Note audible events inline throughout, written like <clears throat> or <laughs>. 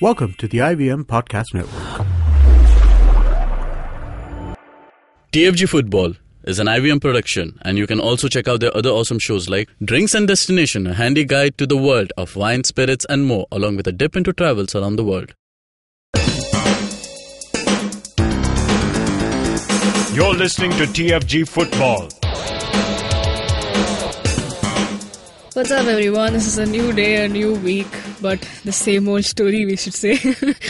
Welcome to the IVM Podcast Network. TFG Football is an IVM production, and you can also check out their other awesome shows like Drinks and Destination, a handy guide to the world of wine, spirits, and more, along with a dip into travels around the world. You're listening to TFG Football. What's up, everyone? This is a new day, a new week, but the same old story, we should say.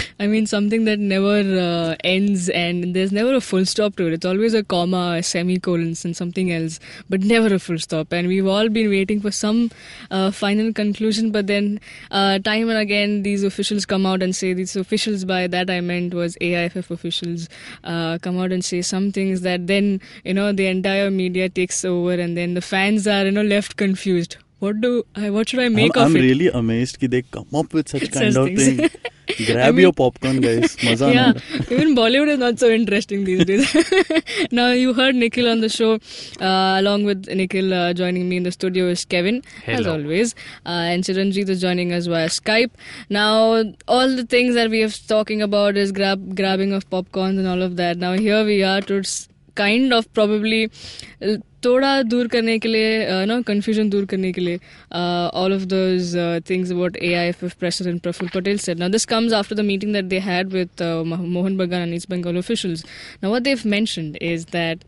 <laughs> I mean, something that never uh, ends and there's never a full stop to it. It's always a comma, a semicolon, and something else, but never a full stop. And we've all been waiting for some uh, final conclusion, but then uh, time and again, these officials come out and say, these officials, by that I meant was AIFF officials, uh, come out and say some things that then, you know, the entire media takes over and then the fans are, you know, left confused what do I, what should I make I'm, of I'm it? really amazed that they come up with such kind of things. thing. <laughs> Grab mean- your popcorn, guys. Maza <laughs> yeah, yeah. even Bollywood is not so interesting these days. <laughs> now you heard Nikhil on the show, uh, along with Nikhil uh, joining me in the studio is Kevin, as always, uh, and Chiranjeet is joining us via Skype. Now all the things that we have talking about is grab grabbing of popcorns and all of that. Now here we are to kind of probably uh, थोड़ा दूर करने के लिए no confusion दूर करने के लिए uh, all of those uh, things about AIFF President Praful Patel said. Now this comes after the meeting that they had with uh, Mah- Mohan Bagan and East Bengal officials. Now what they've mentioned is that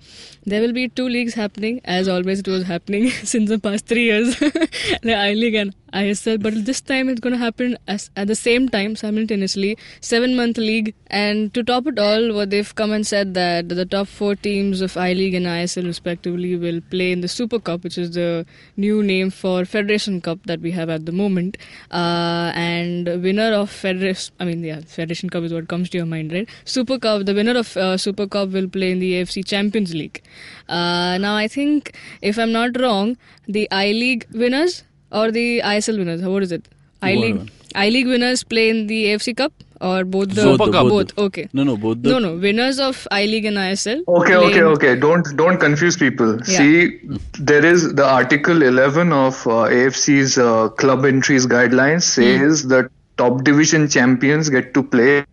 there will be two leagues happening as always it was happening since <laughs> the past three years, <laughs> the I League and ISL. But this time it's going to happen as, at the same time simultaneously, seven month league. And to top it all, what they've come and said that the top four teams of I League and ISL respectively will play in the Super Cup, which is the new name for Federation Cup that we have at the moment. Uh, and winner of Federation, I mean, yeah, Federation Cup is what comes to your mind, right? Super Cup, the winner of uh, Super Cup will play in the AFC Champions League. Uh, now, I think, if I'm not wrong, the I League winners or the ISL winners, what is it? I League, I League winners play in the AFC Cup or both the Both the- both both okay No, no, both the no no winners of I League and ISL Okay, okay, okay. Don't don't confuse people. Yeah. See, there is the Article 11 of uh, AFC's uh, club entries guidelines says that top division champions get to play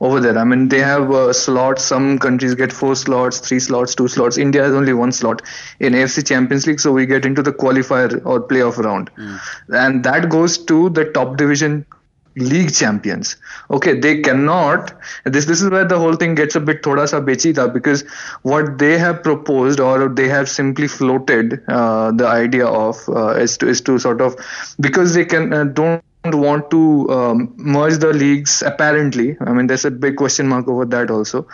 over there. I mean, they have uh, slots. Some countries get four slots, three slots, two slots. India has only one slot in AFC Champions League, so we get into the qualifier or playoff round, and that goes to the top division league champions okay they cannot this this is where the whole thing gets a bit thoda sa bechita because what they have proposed or they have simply floated uh, the idea of uh, is to is to sort of because they can uh, don't want to um, merge the leagues apparently. I mean there's a big question mark over that also.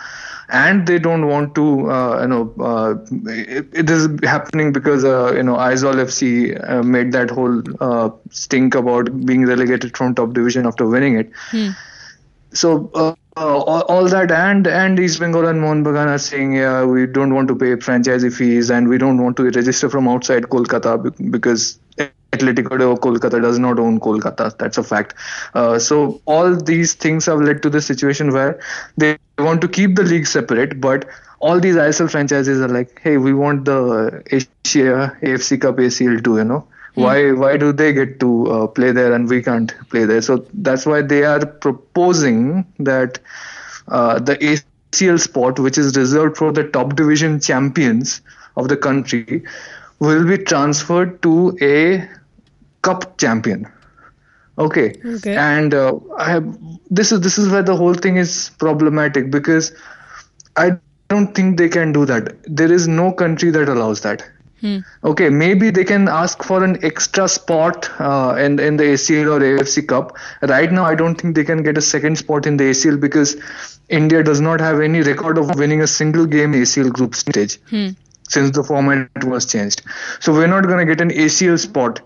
And they don't want to uh, you know uh, it, it is happening because uh, you know Aizawl FC uh, made that whole uh, stink about being relegated from top division after winning it. So uh, uh, all, all that and and East Bengal and Mohun Bagan are saying yeah we don't want to pay franchisee fees and we don't want to register from outside Kolkata because Atletico de Kolkata does not own Kolkata. That's a fact. Uh, so all these things have led to the situation where they want to keep the league separate but all these ISL franchises are like hey we want the Asia AFC Cup ACL too you know? Why why do they get to uh, play there and we can't play there? So that's why they are proposing that uh, the ACL spot which is reserved for the top division champions of the country will be transferred to a cup champion okay Okay. and uh, I have, this is this is where the whole thing is problematic because i don't think they can do that there is no country that allows that Okay, maybe they can ask for an extra spot uh, in in the ACL or AFC Cup. Right now, I don't think they can get a second spot in the ACL because India does not have any record of winning a single game ACL group stage since the format was changed. So we're not going to get an ACL spot.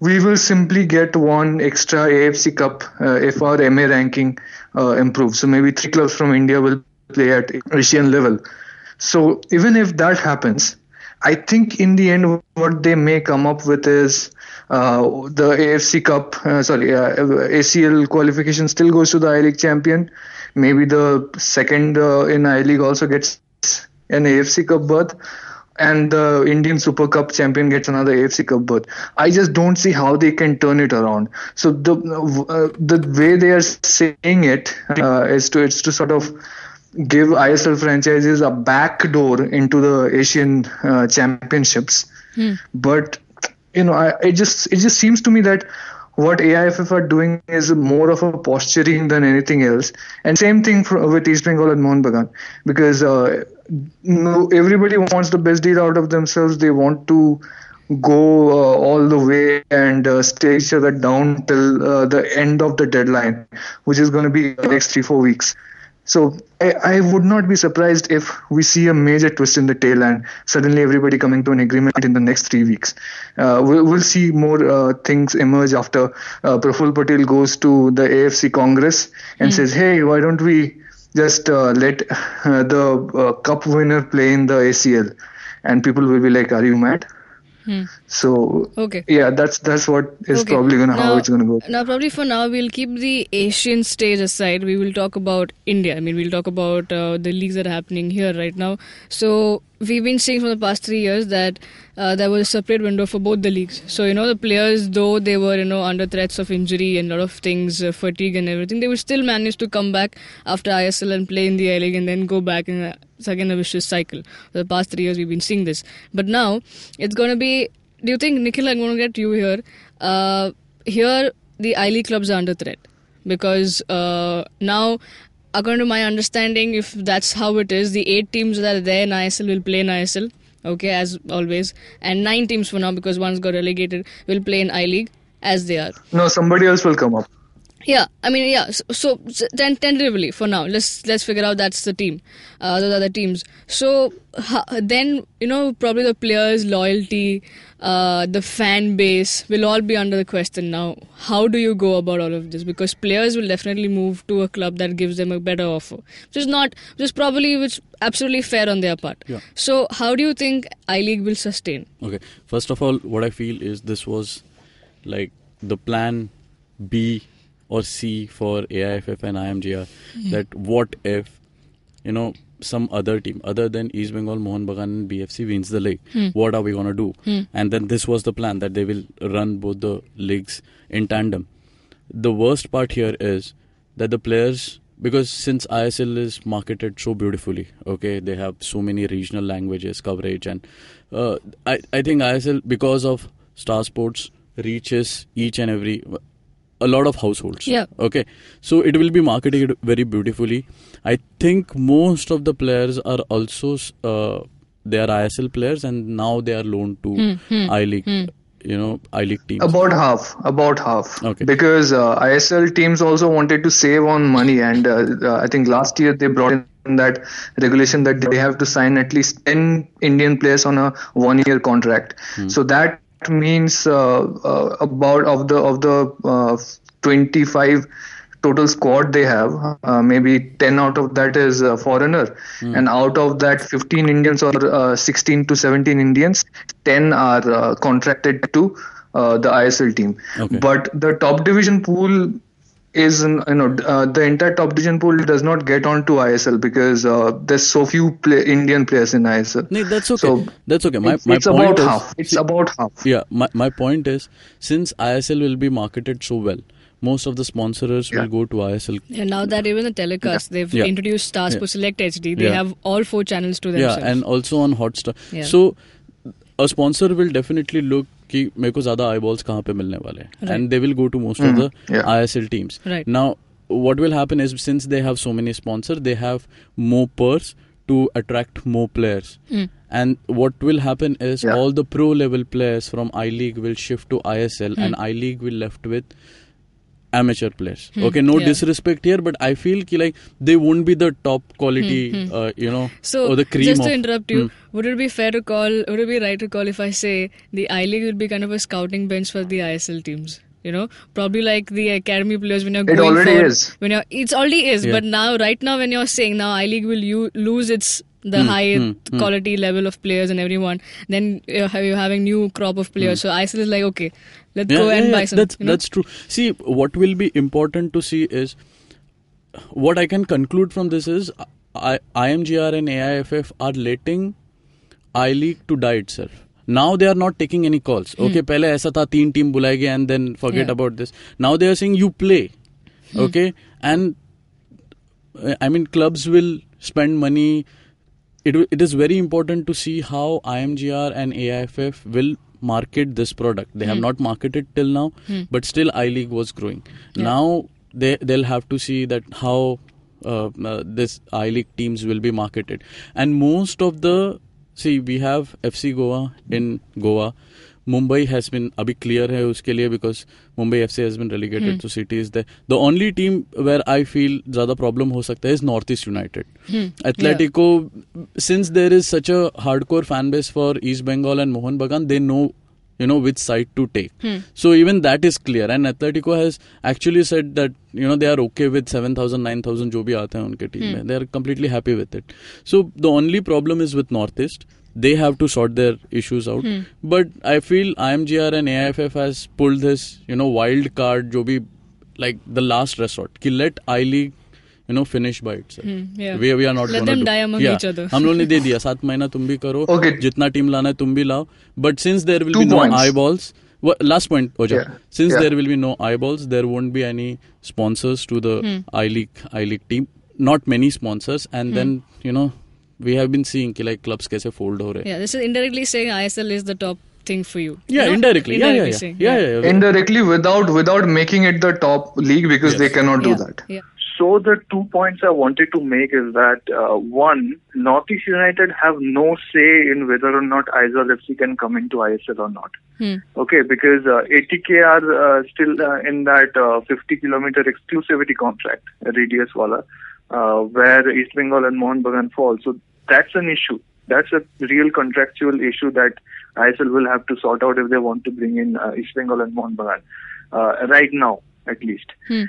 We will simply get one extra AFC Cup uh, if our MA ranking uh, improves. So maybe three clubs from India will play at Asian level. So even if that happens, I think in the end, what they may come up with is uh, the AFC Cup, uh, sorry, uh, ACL qualification still goes to the I League champion. Maybe the second uh, in I League also gets an AFC Cup berth. And the Indian Super Cup champion gets another AFC Cup berth. I just don't see how they can turn it around. So the uh, the way they are saying it uh, is to it's to sort of give ISL franchises a back door into the Asian uh, championships. But you know, I, it just it just seems to me that what AIFF are doing is more of a posturing than anything else. And same thing for, with East Bengal and Mohun Bagan because uh, no, everybody wants the best deal out of themselves. They want to go uh, all the way and uh, stay each other down till uh, the end of the deadline, which is going to be next three four weeks. So I, I would not be surprised if we see a major twist in the tail and suddenly everybody coming to an agreement in the next three weeks. Uh, we'll, we'll see more uh, things emerge after uh, Praful Patel goes to the AFC Congress and says, "Hey, why don't we just uh, let uh, the uh, cup winner play in the ACL?" And people will be like, "Are you mad?" So Okay. yeah, that's that's what is Okay. probably gonna how Now- it's gonna go. Now, probably for now, we'll keep the Asian stage aside. We will talk about India. I mean, we'll talk about uh, the leagues that are happening here right now. So, we've been seeing for the past three years that uh, there was a separate window for both the leagues. So, you know, the players, though they were, you know, under threats of injury and a lot of things, uh, fatigue and everything, they would still manage to come back after ISL and play in the I League and then go back in a, it's again a vicious cycle. For the past three years, we've been seeing this. But now, it's going to be. Do you think, Nikhil, I'm going to get you here? Uh, here, the I League clubs are under threat because uh, now, according to my understanding, if that's how it is, the eight teams that are there in ISL will play in ISL, okay, as always, and nine teams for now because one's got relegated will play in I League as they are. No, somebody else will come up. Yeah, I mean, yeah. So, so s- ten- tentatively for now, let's let's figure out that's the team, uh, those are the teams. So ha- then you know probably the players' loyalty, uh, the fan base will all be under the question now. How do you go about all of this? Because players will definitely move to a club that gives them a better offer, which is not, which is probably which absolutely fair on their part. Yeah. So how do you think I League will sustain? Okay. First of all, what I feel is this was like the plan B or C for AIFF and IMGR. That what if, you know, some other team other than East Bengal, Mohan Bagan, and BFC wins the league. What are we gonna do? And then this was the plan that they will run both the leagues in tandem. The worst part here is that the players because since ISL is marketed so beautifully, okay, they have so many regional languages coverage, and uh, I I think ISL because of Star Sports reaches each and every a lot of households. Yeah. Okay, so it will be marketed very beautifully. I think most of the players are also uh, they are ISL players, and now they are loaned to I League. You know, I League teams. About half, about half. Okay. Because uh, ISL teams also wanted to save on money, and uh, uh, I think last year they brought in that regulation that they have to sign at least 10 Indian players on a one-year contract. So that means uh, uh, about of the of the uh, 25 total squad they have, uh, maybe 10 out of that is a foreigner, and out of that 15 Indians or uh, 16 to 17 Indians, 10 are uh, contracted to uh, the ISL team. Okay. But the top division pool is you know uh, the entire top division pool does not get onto ISL because uh, there's so few play- Indian players in ISL. No, that's okay. So that's okay. My it's, my it's point about is, half. It's see- about half. Yeah, my, my point is since ISL will be marketed so well, most of the sponsors Yeah. will go to ISL. And now that even the telecast, they've Yeah. introduced Stars Yeah. for Select HD. They Yeah. have all four channels to themselves. Yeah, and also on Hotstar. Yeah. So a sponsor will definitely look कि मेरे को ज़्यादा आई balls कहाँ पे मिलने वाले हैं and they will go to most of the yeah. ISL teams. Right. Now what will happen is since they have so many sponsors, they have more purse to attract more players. Mm. And what will happen is Yeah. all the pro level players from I League will shift to ISL and I League will left with amateur players. Hmm, Okay, no yeah. disrespect here, but I feel ki like they won't be the top quality, uh, you know, Hmm, So, or the cream just of, to interrupt you, Hmm. would it be fair to call, would it be right to call if I say the I League would be kind of a scouting bench for the ISL teams? You know, probably like the academy players when you're It going already for, is. When you're, it's already is, Yeah. but now, right now, when you're saying now I League will you lose its the mm, high mm, quality mm. level of players and everyone, then you're having new crop of players. Hmm. So ISL is like, okay, let's yeah, go yeah, and yeah, buy some. That's, you know? that's true. See, what will be important to see is what I can conclude from this is I, IMGR and AIFF are letting I League to die itself. Now they are not taking any calls. Hmm. Okay, पहले ऐसा team तीन and then forget then forget about this now they are saying you play okay and I mean clubs will spend money. It it is very important to see how IMGR and AIFF will market this product. They have not marketed till now, but still I League was growing. Now they they'll have to see that how uh, uh, this I League teams will be marketed, and most of the see we have FC Goa in Goa. Mumbai has been अभी clear है उसके लिए because Mumbai FC has been relegated hmm. to cities. The the only team where I feel ज़्यादा problem हो सकता है is North East United. Hmm. Atletico, yeah. since there is such a hardcore fan base for East Bengal and Mohan Bagan, they know you know which side to take. hmm. So even that is clear. And Atletico has actually said that you know they are okay with 7,000, 9,000 जो भी आते हैं उनके team में. They are completely happy with it. So the only problem is with Northeast. They have to sort their issues out. But I feel IMGR and AIFF has pulled this you know wild card जो भी like the last resort. कि let I League you know finish by itself. yeah. We we are not Let gonna them do. die among Yeah. each other. हम लोग ने दे दिया <laughs> सात महीना तुम भी करो Okay. जितना टीम लाना है तुम भी लाओ but since there will Two be no points. eyeballs last point हो जाओ Yeah. Since Yeah. There will be no eyeballs there won't be any sponsors to the i league i league team not many sponsors and then you know we have been seeing ki, like clubs kaise fold ho rahe yeah this is indirectly saying ISL is the top thing for you yeah you indirectly, indirectly yeah, yeah, yeah. yeah, yeah yeah indirectly without without making it the top league because yes. they cannot do that yeah so the two points I wanted to make is that uh, one, Northeast United have no say in whether or not Aizawl FC can come into ISL or not. Hmm. Okay, because uh, ATK are uh, still uh, in that uh, 50 kilometer exclusivity contract, radius wala uh, where East Bengal and Mohun Bagan fall. So that's an issue. That's a real contractual issue that ISL will have to sort out if they want to bring in uh, East Bengal and Mohun Bagan uh, right now, at least. Hmm.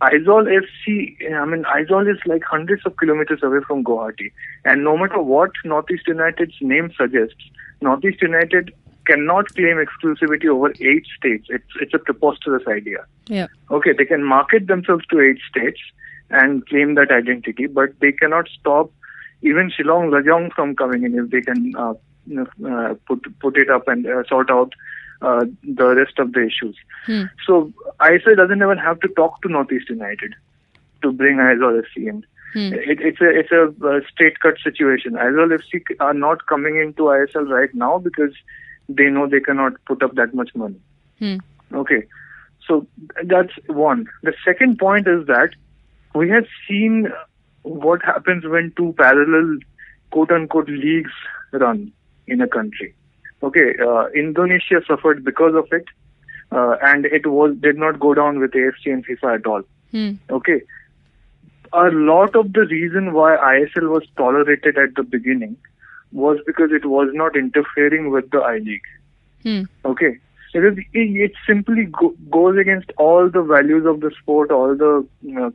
Aizawl FC, I mean, Aizawl is like hundreds of kilometers away from Guwahati. And no matter what Northeast United's name suggests, Northeast United cannot claim exclusivity over eight states. It's, it's a preposterous idea. Yeah. Okay, they can market themselves to eight states and claim that identity, but they cannot stop even Shillong Lajong from coming in if they can uh, you know, uh, put put it up and uh, sort out uh, the rest of the issues. Hmm. So ISL doesn't even have to talk to Northeast United to bring Aizawl FC in. Hmm. It, it's a it's a uh, straight cut situation. Aizawl FC are not coming into ISL right now because they know they cannot put up that much money. Hmm. Okay, so that's one. The second point is that we have seen what happens when two parallel quote unquote leagues run in a country. Okay, uh, Indonesia suffered because of it, uh, and it was did not go down with AFC and FIFA at all. Hmm. Okay. A lot of the reason why ISL was tolerated at the beginning was because it was not interfering with the I League. Hmm. Okay. Because it, simply go, goes against all the values of the sport, all the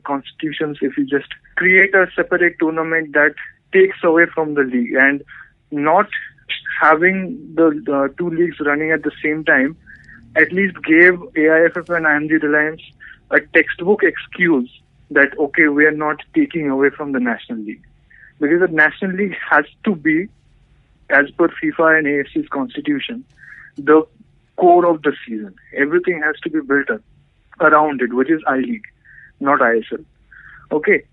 constitutions. If you just create a separate tournament that takes away from the league and not having the uh, two leagues running at the same time, at least gave AIFF and IMG Reliance a textbook excuse that okay, we are not taking away from the National League because the National League has to be, as per FIFA and AFC's constitution, the core of the season. Everything has to be built up around it, which is I League, not ISL. Okay.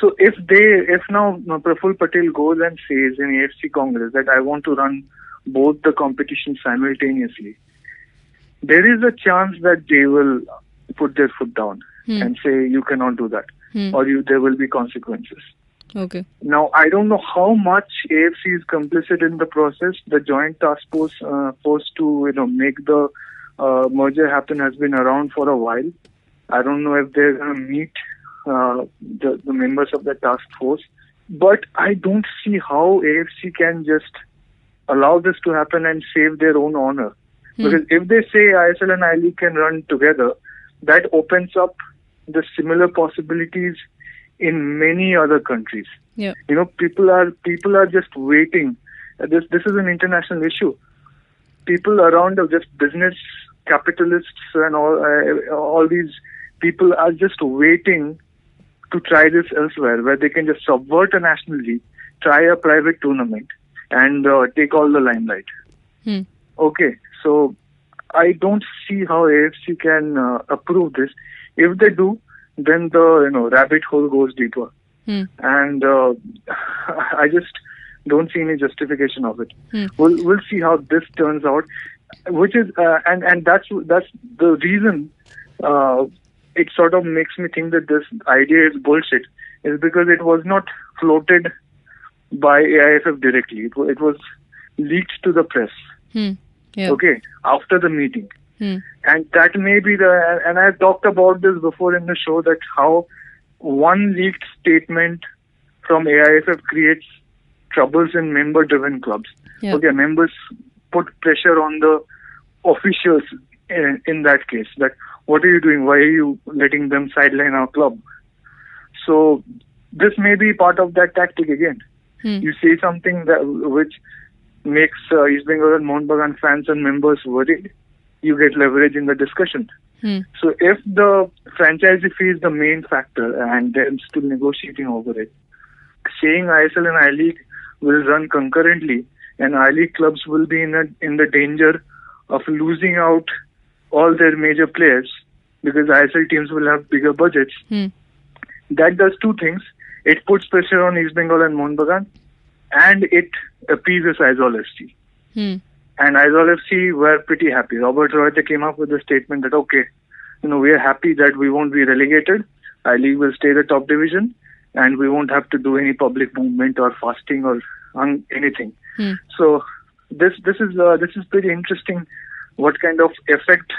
So if they, if now Praful Patel goes and says in AFC Congress that I want to run both the competitions simultaneously, there is a chance that they will put their foot down Hmm. and say you cannot do that, Hmm. or you there will be consequences. Okay. Now, I don't know how much AFC is complicit in the process. The Joint Task Force uh, force to you know make the uh, merger happen has been around for a while. I don't know if they're going to meet uh, the, the members of the task force, but I don't see how AFC can just allow this to happen and save their own honor. Because if they say ISL and I League can run together, that opens up the similar possibilities in many other countries. Yeah. You know, people are people are just waiting. Uh, This this is an international issue. People around are just business capitalists and all uh, all these people are just waiting to try this elsewhere, where they can just subvert a national league, try a private tournament, and uh, take all the limelight. Hmm. Okay, so I don't see how AFC can uh, approve this. If they do, then the you know rabbit hole goes deeper, Hmm. and uh, <laughs> I just don't see any justification of it. Hmm. We'll we'll see how this turns out, which is uh, and and that's that's the reason. Uh, it sort of makes me think that this idea is bullshit, is because it was not floated by AIFF directly. It, it was leaked to the press. Hmm. Yeah. Okay, after the meeting. Hmm. And that may be the, and I've talked about this before in the show that how one leaked statement from AIFF creates troubles in member driven clubs. Okay, members put pressure on the officials in, in that case that what are you doing? Why are you letting them sideline our club? So this may be part of that tactic again. Hmm. You say something that which makes uh, East Bengal and Mohun Bagan fans and members worried, you get leverage in the discussion. Hmm. So if the franchisee fee is the main factor and they're still negotiating over it, saying ISL and I League will run concurrently and I League clubs will be in a, in the danger of losing out all their major players because ISL teams will have bigger budgets. Hmm. That does two things. It puts pressure on East Bengal and Mohun Bagan and it appeases Aizawl FC. Hmm. And Aizawl FC were pretty happy. Robert Royte came up with a statement that, okay, you know, we are happy that we won't be relegated. I League will stay the top division and we won't have to do any public movement or fasting or anything. Hmm. So this this is uh, this is pretty interesting. What kind of effect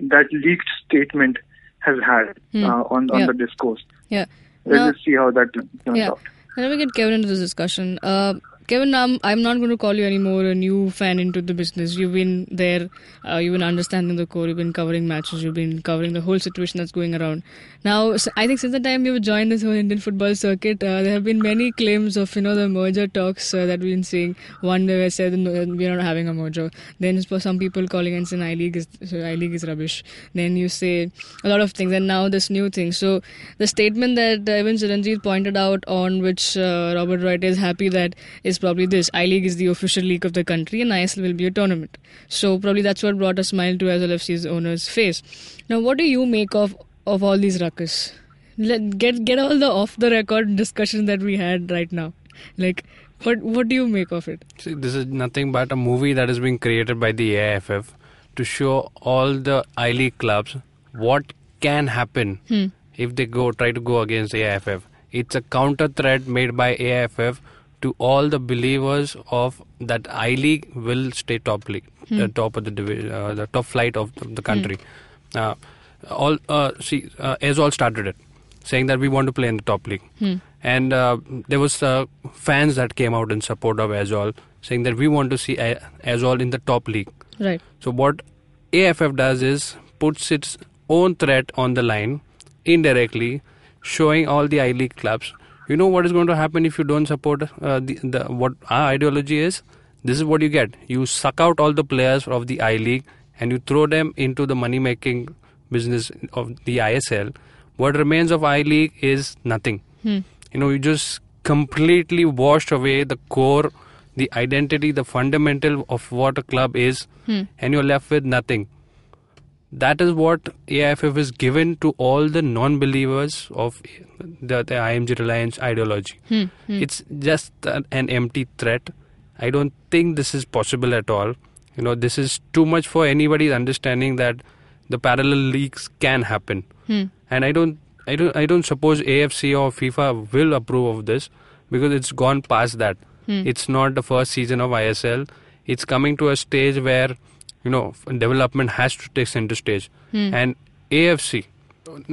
that leaked statement has had Hmm. uh, on on Yeah. the discourse? Yeah. Let's Now- just see how that turns Yeah. out. Let me get Kevin into this discussion. Uh, Kevin, I'm, I'm not going to call you anymore a new fan into the business. You've been there, uh, you've been understanding the core, you've been covering matches, you've been covering the whole situation that's going around. Now, I think since the time you've joined this whole Indian football circuit, uh, there have been many claims of, you know, the merger talks uh, that we've been seeing. One day I said we're not having a merger. Then for some people calling and saying I-League is, so I-League is rubbish. Then you say a lot of things, and now this new thing. So the statement that uh, even pointed out on which uh, Robert Royte is happy that is probably this I League is the official league of the country and ISL will be a tournament. So probably that's what brought a smile to Aizawl FC's owner's face. Now, what do you make of of all these ruckus? Let get get all the off the record discussion that we had right now. Like, what what do you make of it? See, this is nothing but a movie that is being created by the AFF to show all the I League clubs what can happen Hmm. if they go try to go against AFF. It's a counter threat made by AIFF to all the believers of that I League will stay top league, the top of the division, uh, the top flight of the, the country. Uh, all uh, see, uh, Aizawl started it, saying that we want to play in the top league, and uh, there was uh, fans that came out in support of Aizawl, saying that we want to see Aizawl in the top league. Right. So what AFF does is puts its own threat on the line indirectly, showing all the I League clubs. You know what is going to happen if you don't support uh, the, the what our ideology is. This is what you get. You suck out all the players of the I League and you throw them into the money making business of the ISL. What remains of I League is nothing. You know, you just completely washed away the core, the identity, the fundamental of what a club is, and you're left with nothing. That is what AIFF is given to all the non believers of the, the IMG Reliance ideology. Hmm, hmm. It's just an, an empty threat. I don't think this is possible at all. You know, this is too much for anybody's understanding that the parallel leagues can happen. Hmm. And I don't, I don't, I don't suppose AFC or FIFA will approve of this because it's gone past that. It's not the first season of ISL. It's coming to a stage where you know development has to take center stage. And afc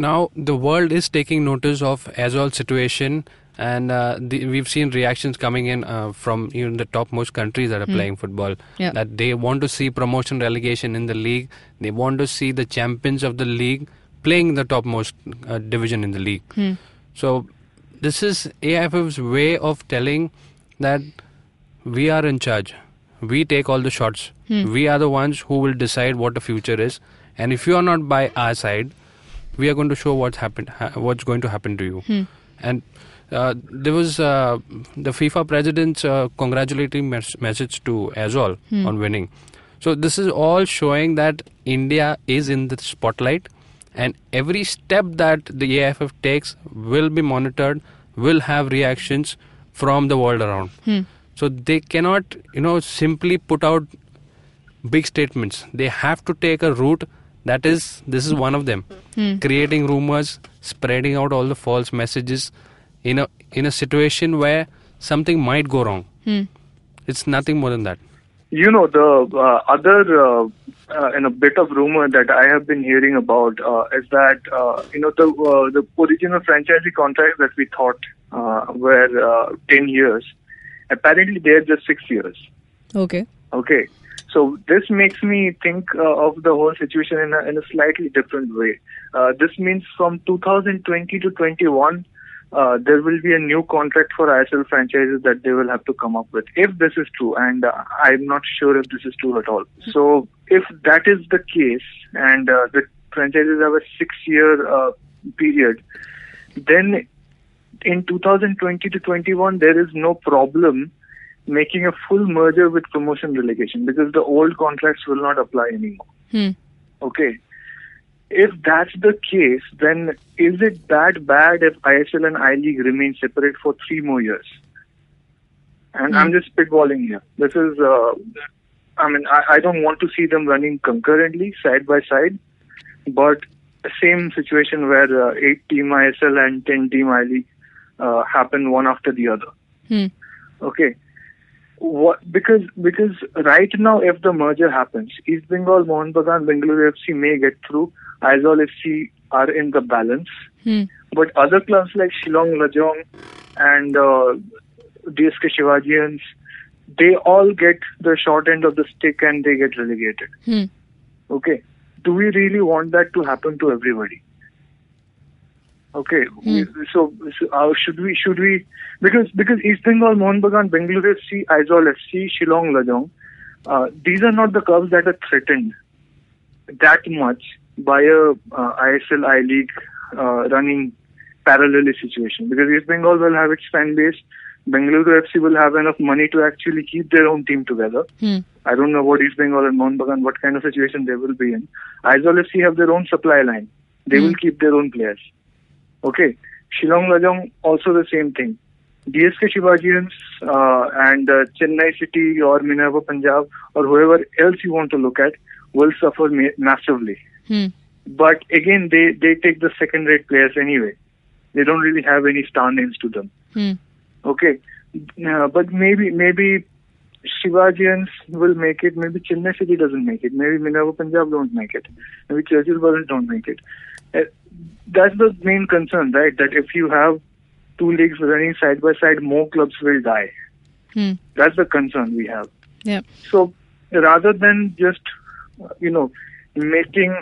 now the world is taking notice of Aizawl situation and uh, the, we've seen reactions coming in uh, from even the topmost countries that are playing football. Yeah. that they want to see promotion relegation in the league. They want to see the champions of the league playing the topmost uh, division in the league. So this is AIFF's way of telling that we are in charge. We take all the shots. We are the ones who will decide what the future is. And if you are not by our side, we are going to show what's happened, ha- what's going to happen to you. and uh, there was uh, the FIFA president's uh, congratulatory mes- message to Aizawl on winning. So this is all showing that India is in the spotlight, and every step that the AFF takes will be monitored, will have reactions from the world around. So they cannot, you know, simply put out big statements. They have to take a route that is this is one of them. Creating rumors, spreading out all the false messages in a in a situation where something might go wrong. It's nothing more than that. You know, the uh, other uh, uh, in a bit of rumor that I have been hearing about uh, is that uh, you know the uh, the original franchisee contracts that we thought uh, were uh, ten years, apparently they're just six years. Okay. Okay. So this makes me think uh, of the whole situation in a, in a slightly different way. Uh, this means from 2020 to 21, uh, there will be a new contract for ISL franchises that they will have to come up with. If this is true, and uh, I'm not sure if this is true at all. So if that is the case, and uh, the franchises have a six-year uh, period, then in 2020 to 21, there is no problem making a full merger with promotion relegation because the old contracts will not apply anymore. Hmm. Okay. If that's the case, then is it that bad if ISL and I League remain separate for three more years? And I'm just spitballing here. This is, uh, I mean, I, I don't want to see them running concurrently, side by side, but same situation where uh, eight team ISL and ten team I League uh, happen one after the other. Hmm. Okay. What because because right now if the merger happens, East Bengal, Mohan Bagan, Bengaluru FC may get through. Aizawl FC are in the balance, Hmm. but other clubs like Shillong Lajong and uh, DSK Shivajians, they all get the short end of the stick and they get relegated. Hmm. Okay. Do we really want that to happen to everybody? Okay. we- So, so uh, should we should we because because East Bengal, Mohun Bagan, Bengaluru FC, Aizawl FC, Shillong Lajong, uh, these are not the clubs that are threatened that much by a uh, ISL I League uh, running parallelly situation because East Bengal will have its fan base. Bengaluru FC will have enough money to actually keep their own team together. Hmm. I don't know what East Bengal and Mohun Bagan, what kind of situation they will be in. Aizawl FC have their own supply line. They will keep their own players. Okay. Shillong Lajong also the same thing. DSK Shivajians uh, and uh, Chennai City or Minerva Punjab or whoever else you want to look at will suffer ma- massively. Hmm. But again, they, they take the second rate players anyway. They don't really have any star names to them. Hmm. Okay, uh, but maybe maybe Shivajians will make it. Maybe Chennai City doesn't make it. Maybe Minerva Punjab don't make it. Maybe Churchill Brothers don't make it. That's the main concern, right? That if you have two leagues running side by side, more clubs will die. Hmm. That's the concern we have. Yeah. So rather than just you know making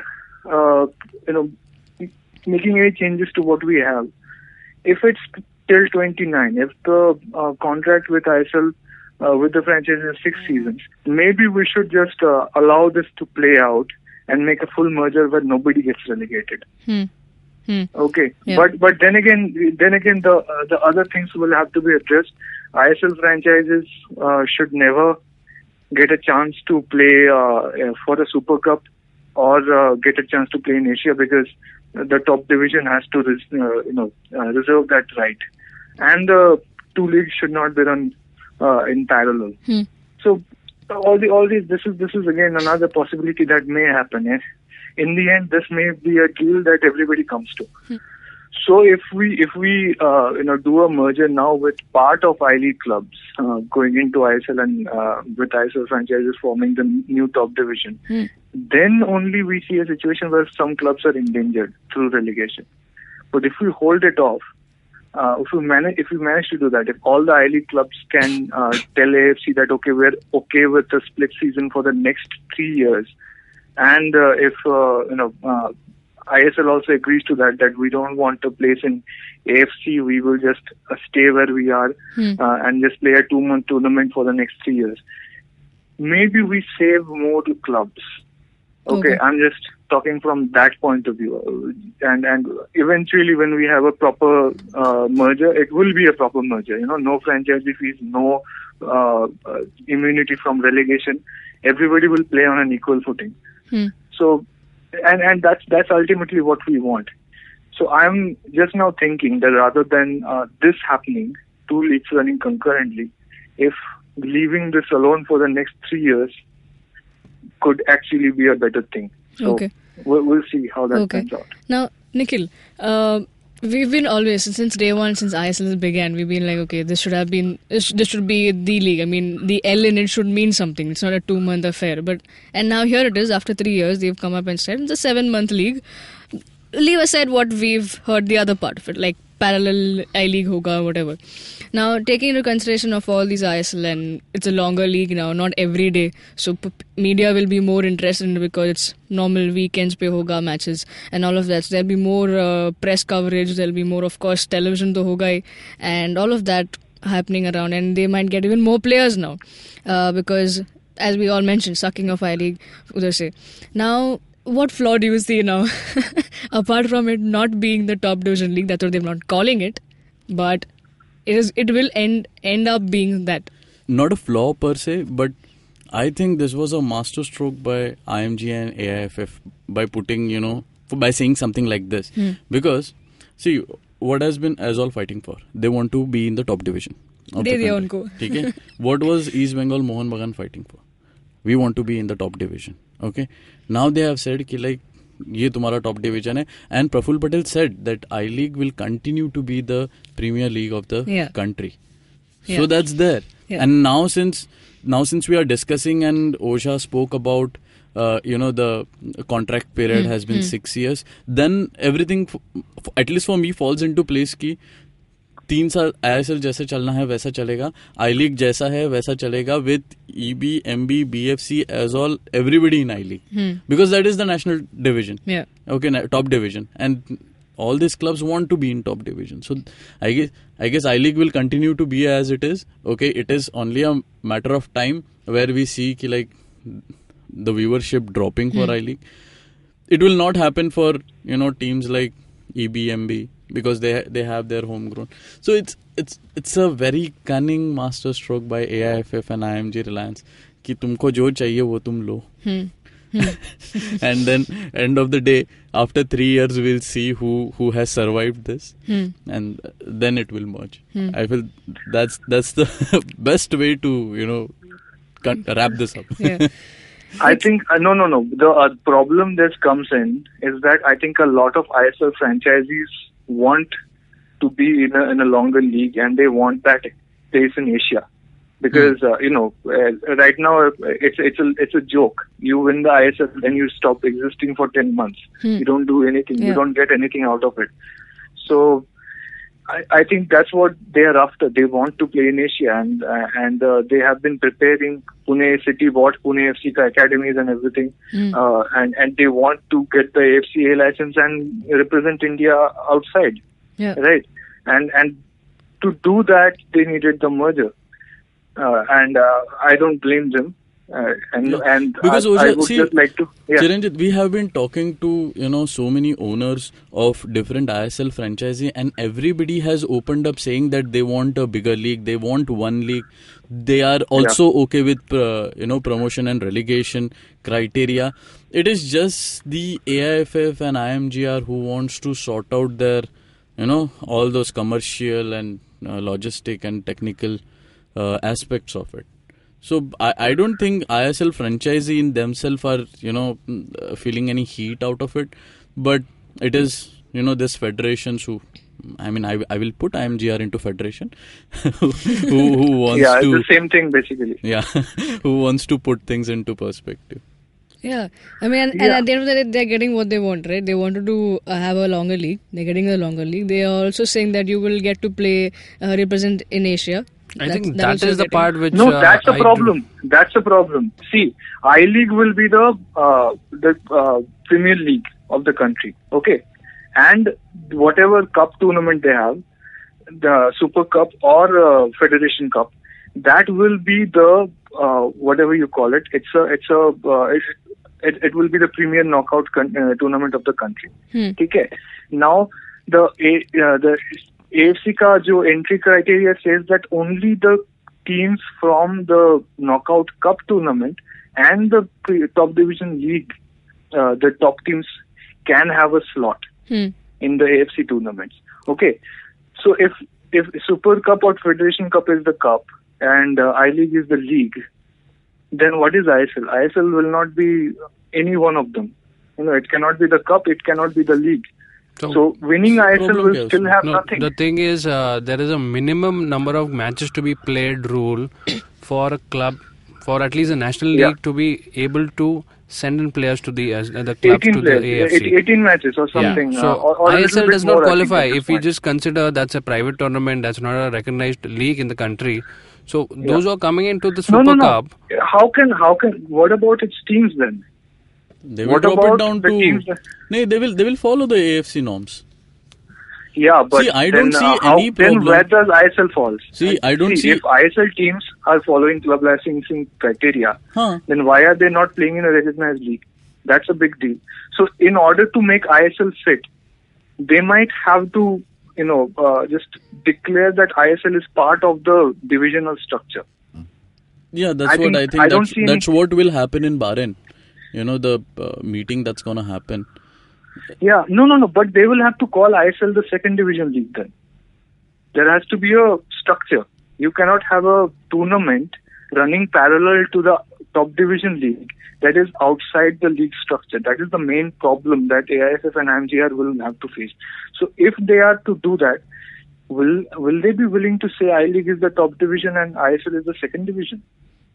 uh, you know making any changes to what we have, if it's till 29, if the uh, contract with ISL uh, with the franchise is six seasons, maybe we should just uh, allow this to play out and make a full merger where nobody gets relegated. Hmm. Hmm. Okay, Yeah. but but then again, then again, the uh, the other things will have to be addressed. ISL franchises uh, should never get a chance to play uh, uh, for the Super Cup or uh, get a chance to play in Asia because the top division has to res- uh, you know uh, reserve that right, and the two leagues should not be run uh, in parallel. Hmm. So all the all these this is this is again another possibility that may happen. Eh? In the end, this may be a deal that everybody comes to. So if we if we uh, you know do a merger now with part of I League clubs uh, going into ISL and uh, with ISL franchises forming the new top division, Hmm. then only we see a situation where some clubs are endangered through relegation. But if we hold it off, uh, if we manage if we manage to do that, if all the I League clubs can uh, tell AFC that okay we're okay with the split season for the next three years, and uh, if uh, you know uh, ISL also agrees to that that we don't want to place in AFC, we will just uh, stay where we are Hmm. uh, and just play a two month tournament for the next three years. Maybe we save more to clubs. Okay, Okay. I'm just talking from that point of view. And and eventually, when we have a proper uh, merger, it will be a proper merger. You know, no franchise fees, no uh, uh, immunity from relegation. Everybody will play on an equal footing. Hmm. So, and and that's that's ultimately what we want. So I'm just now thinking that rather than uh, this happening, two leagues running concurrently, if leaving this alone for the next three years could actually be a better thing. So Okay. we'll, we'll see how that Okay. turns out. Now, Nikhil, uh, we've been always since day one, since ISL began, we've been like, okay, this should have been this, should be the league. I mean, the L in it should mean something. It's not a two-month affair. But and now here it is. After three years, they've come up and said it's a seven-month league. Leave aside what we've heard the other part of it, like whatever. Now, taking into consideration of all these ISL and it's a longer league now, not every day, so p- media will be more interested in it because it's normal weekends pe hoga matches and all of that. So there'll be more uh, press coverage, there'll be more, of course, television to hoga hi, and all of that happening around, and they might get even more players now uh, because, as we all mentioned, sucking of I League, Uday say. Now, what flaw do you see now? <laughs> Apart from it not being the top division league, that's what they're not calling it, but it is. It will end end up being that. Not a flaw per se, but I think this was a masterstroke by IMG and AIFF by putting you know by saying something like this hmm. because see what has been Aizawl fighting for they want to be in the top division. okay they उनको ठीक है what was East Bengal Mohun Bagan fighting for we want to be in now they have said कि like ये तुम्हारा top division है and Praful Patel said that I League will continue to be the premier league of the country so that's there and now since now since we are discussing and ओशा spoke about you know the contract period has been six years then everything at least for me falls into place की तीन साल I S जैसे चलना है वैसा चलेगा। आई league जैसा है वैसा चलेगा with E B M B B F C as all everybody in I League because that is the national division okay top division and all this clubs want to be in top division so I guess I guess I League will continue to be as it is okay it is only a matter of time where we see की like the viewership dropping for I League it will not happen for you know teams like E B M B because they they have their homegrown. So it's it's it's a very cunning master stroke by AIFF and IMG Reliance कि तुमको जो चाहिए वो तुम लो. <laughs> and then end of the day after 3 years we'll see who who has survived this and then it will merge i feel that's that's the <laughs> best way to you know con- wrap this up Yeah. <laughs> I think uh, no, no, no. The uh, problem that comes in is that I think a lot of ISL franchisees want to be in a, in a longer league and they want that place in Asia because uh, you know uh, right now uh, it's it's a it's a joke. You win the ISL, then you stop existing for ten months. You don't do anything. You don't get anything out of it. So I, I think that's what they are after. They want to play in Asia, and uh, and uh, they have been preparing. Pune City bought Pune FC academies and everything, uh, and and they want to get the AFCA license and represent India outside, Yeah. right? And and to do that, they needed the merger, uh, and uh, I don't blame them. Uh, and Yeah. and Because I, Osha, I would see, just like to yeah. Chiranjit, we have been talking to you know so many owners of different ISL franchisee, and everybody has opened up saying that they want a bigger league, they want one league. They are also okay with uh, you know promotion and relegation criteria. It is just the AIFF and IMGR who wants to sort out their you know all those commercial and uh, logistic and technical uh, aspects of it. So I, I don't think ISL franchisee in themselves are you know mm, uh, feeling any heat out of it, but it is you know this federations who I mean I, I will put IMGR into federation <laughs> who who wants yeah, to it's the same thing basically. yeah <laughs> who wants to put things into perspective. Yeah, I mean, and, and Yeah. at the end of the day, they're getting what they want, right? They wanted to uh, have a longer league. They're getting a longer league. They are also saying that you will get to play, uh, represent in Asia. I That's- think that that the getting- part which No, uh, that's the I do- problem. That's the problem. See, I League will be the uh, the uh, Premier League of the country. Okay, and whatever cup tournament they have, the Super Cup or uh, Federation Cup, that will be the uh, whatever you call it. It's a it's a uh, it's, it, it will be the premier knockout con- uh, tournament of the country. Hmm. Okay. Now the uh, the AFC का जो entry criteria says that only the teams from the knockout cup tournament and the top division league, uh, the top teams can have a slot Hmm. in the AFC tournaments. Okay, so if if Super Cup or Federation Cup is the cup and uh, I League is the league, then what is ISL? ISL will not be any one of them. You know, it cannot be the cup, it cannot be the league. So winning ISL will still have no, nothing. the thing is, uh, there is a minimum number of matches to be played rule <coughs> for a club, for at least a national Yeah. league to be able to send in players to the uh, the clubs 18 to the AFC. 18 matches or something. Yeah. So uh, or, or ISL does not more, qualify if we just consider that's a private tournament, that's not a recognized league in the country. So those who are coming into the Super no, no, no. Cup, How can how can what about its teams then? They will What drop it down to. No, they will. They will follow the AFC norms. Yeah, but See, I then, don't see uh, how, any Then where does ISL falls? See, I don't see- If ISL teams are following club licensing criteria, Huh. then why are they not playing in a recognized league? That's a big deal. So, in order to make ISL fit, they might have to, you know, uh, just declare that ISL is part of the divisional structure. Yeah, that's I what think- I think. I don't that's see that's what will happen in Bahrain. You know, the uh, meeting that's gonna happen. Yeah, no, no, no. But they will have to call ISL the second division league then. There has to be a structure. You cannot have a tournament running parallel to the top division league that is outside the league structure. That is the main problem that AIFF and IMGR will have to face. So if they are to do that, will will they be willing to say I League is the top division and ISL is the second division?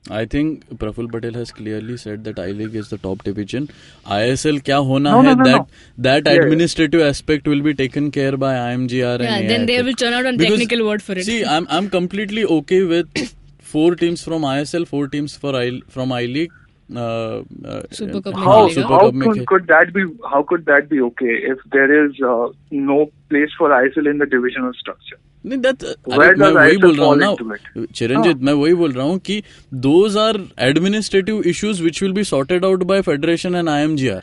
I think Praful Patel has clearly said that I League is the top division. ISL क्या होना No, no, है no, that no. that Yeah. administrative aspect will be taken care by IMGR Yeah, and then they AIFF. will turn out a Because, technical word for it. See, I'm I'm completely okay with four teams from ISL, four teams for I from I League. Uh, uh, Super Cup uh, में How, खेलेगा। Super how Cup में could, खे- could that be how could that be okay if there is uh, no place for ISL in the divisional structure? नहीं अरे मैं वही बोल रहा हूँ ना चिरंजीत मैं वही बोल रहा हूँ कि those are administrative issues which will be sorted out by federation and IMGR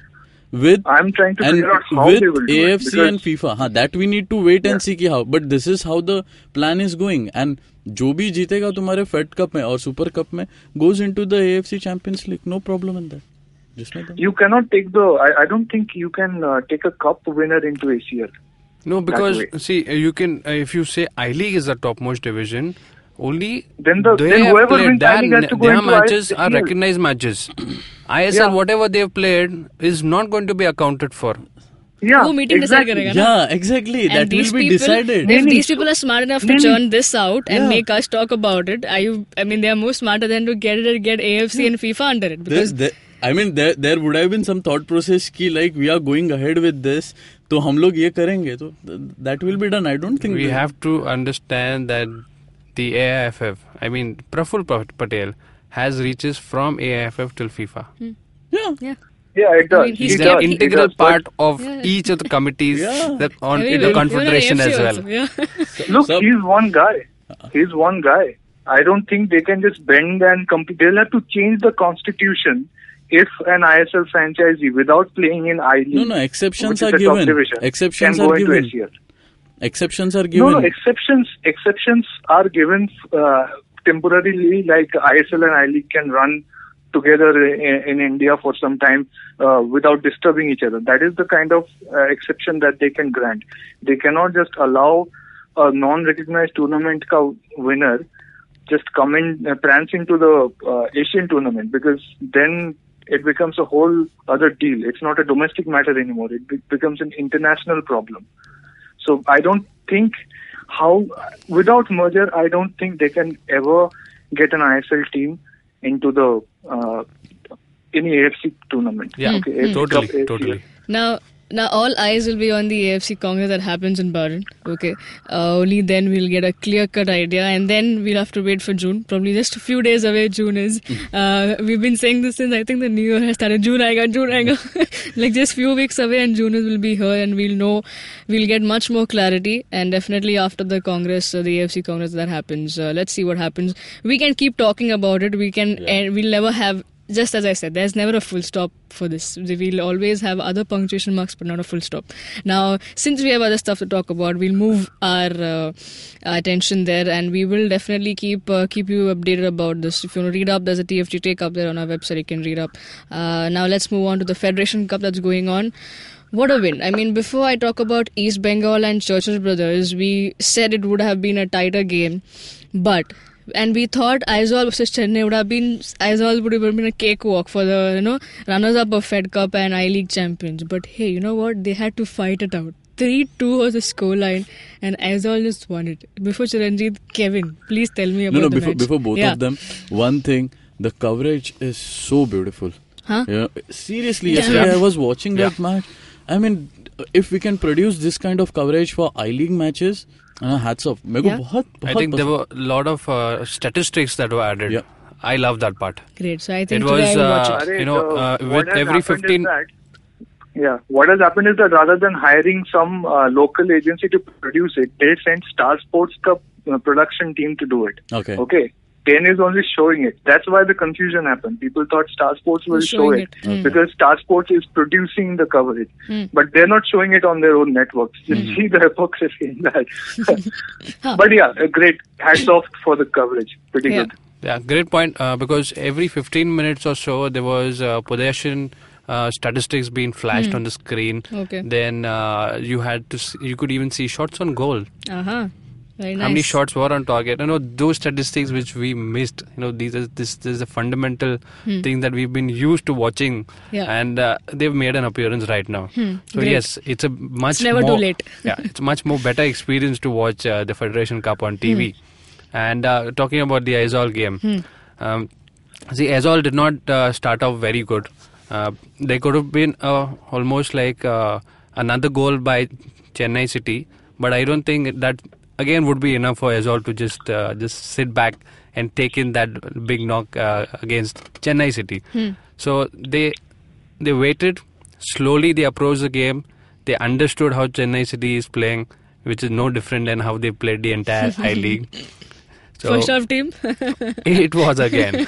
with I'm trying to and figure out how with they will do it, AFC because- and FIFA हाँ that we need to wait and see कि how but this is how the plan is going and जो भी जीतेगा तुम्हारे Fed Cup में और super cup में goes into the AFC Champions League no problem in that तो- You cannot take the. I, I don't think you can uh, take a cup winner into ACL. no, because way. see, uh, you can uh, if you say I League is the topmost division, only Then the- they then have whoever played wins I League has to go their into matches are ISL. recognized matches. <clears throat> ISL, Yeah. whatever they have played, is not going to be accounted for. Yeah, वो meeting decide exactly. करेगा ना? yeah exactly And that will these be people, decided if नहीं, these नहीं, people are smart enough to नहीं, churn this out and Yeah. make us talk about it, are you? I mean, they are more smarter than to get it, get AFC and FIFA under it There- because there- I mean there there would have been some thought process कि like we are going ahead with this तो हम लोग ये करेंगे तो will be done I don't think We that- have to understand that the AIFF, I mean Praful Pa- Patel, has reaches from AIFF till FIFA. yeah yeah. Yeah, it does. I mean, he's an integral does, but part of Yeah. each of the committees Yeah. that on I mean, in the confederation as well. also, yeah. Look, Sub- he's one guy. He's one guy. I don't think they can just bend and compete. They'll have to change the constitution if an ISL franchisee, without playing in I League, no no exceptions are given division, exceptions are given exceptions are No, given no, exceptions. Exceptions are given uh, temporarily, like ISL and I League can run together in, in India for some time uh, without disturbing each other. That is the kind of uh, exception that they can grant. They cannot just allow a non-recognized tournament ka winner just come in uh, prance into the uh, Asian tournament because then it becomes a whole other deal. It's not a domestic matter anymore. It be- becomes an international problem. So I don't think how without merger, I don't think they can ever get an ISL team into the uh, any AFC tournament. Yeah, Okay, AFC totally, AFC. totally. Now, now all eyes will be on the AFC Congress that happens in Bahrain. Okay, uh, only then we'll get a clear-cut idea, and then we'll have to wait for June. Probably just a few days away. June is. <laughs> Uh, we've been saying this since I think the new year has started. June aega, June aega. <laughs> like just few weeks away, and June is- will be here, and we'll know. We'll get much more clarity, and definitely after the Congress, uh, the AFC Congress that happens. Uh, let's see what happens. We can keep talking about it. We can, and we'll never have just as I said, there's never a full stop for this. We'll always have other punctuation marks, but not a full stop. Now, since we have other stuff to talk about, we'll move our uh, attention there, and we will definitely keep uh, keep you updated about this. If you want to read up, there's a TFG take up there on our website. You can read up. Uh, now, let's move on to the Federation Cup that's going on. What a win. I mean, before I talk about East Bengal and Churchill Brothers, we said it would have been a tighter game, but and we thought Aizawl versus Chennai would have been Aizawl would have been a cakewalk for the you know runners up of Fed Cup and I League champions. But hey, you know what? They had to fight it out. Three two was the scoreline, and Aizawl just won it. Before Chiranjit, Kevin, please tell me about No, no, the before, match. before both Yeah. of them, one thing, the coverage is so beautiful. Huh? Yeah, seriously, Yeah. yesterday Yeah. I was watching that match. I mean, if we can produce this kind of coverage for I League matches, uh, hats off. मेरे को Yeah. बहुत I बहुत think there पसंद- were a lot of uh, statistics that were added. Yeah. I love that part. Great. So I think It today was, I'll watch uh, it. Arey, you know, the- uh, what with has every happened is 15 that- yeah, what has happened is that rather than hiring some uh, local agency to produce it, they sent Star Sports Cup uh, production team to do it. Okay. Okay. 10 is only showing it. That's why the confusion happened. People thought Star Sports will show it, it. Mm. because Star Sports is producing the coverage. Mm. But they're not showing it on their own networks. You Mm-hmm. see the hypocrisy in that. <laughs> <laughs> but yeah, a great hats off for the coverage. Pretty Yeah. good. Yeah, great point. Uh, because every 15 minutes or so, there was uh, possession uh, statistics being flashed on the screen. Okay. Then uh, you had to, see, you could even see shots on goal. Uh huh. Very nice. How many shots were on target? You know those statistics which we missed. You know these are this, this is a fundamental thing that we've been used to watching, Hmm. Yeah. and uh, they've made an appearance right now. Hmm, So great. yes, it's a much It's never too late. <laughs> yeah, it's much more better experience to watch uh, the Federation Cup on TV. Hmm. And uh, talking about the Aizawl game, um, see Aizawl did not uh, start off very good. Uh, there could have been uh, almost like uh, another goal by Chennai City, but I don't think that again would be enough for Aizawl to just uh, just sit back and take in that big knock uh, against Chennai City. So they they waited slowly. They approached the game. They understood how Chennai City is playing, which is no different than how they played the entire <laughs> I League. So First half team. <laughs> it was again.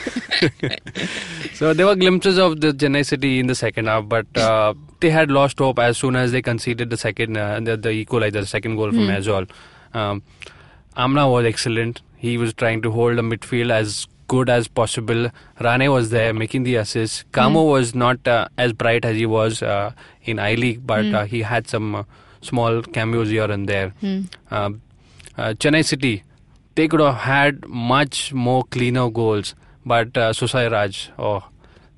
<laughs> so there were glimpses of the Chennai City in the second half, but uh, they had lost hope as soon as they conceded the second, uh, the, the equalizer, the second goal from Aizawl. Um, Amna was excellent. He was trying to hold the midfield as good as possible. Rane was there making the assists. Kamo was not uh, as bright as he was uh, in I League, but uh, he had some uh, small cameos here and there. Um, uh, Chennai City, they could have had much more cleaner goals, but uh, Soosairaj, oh,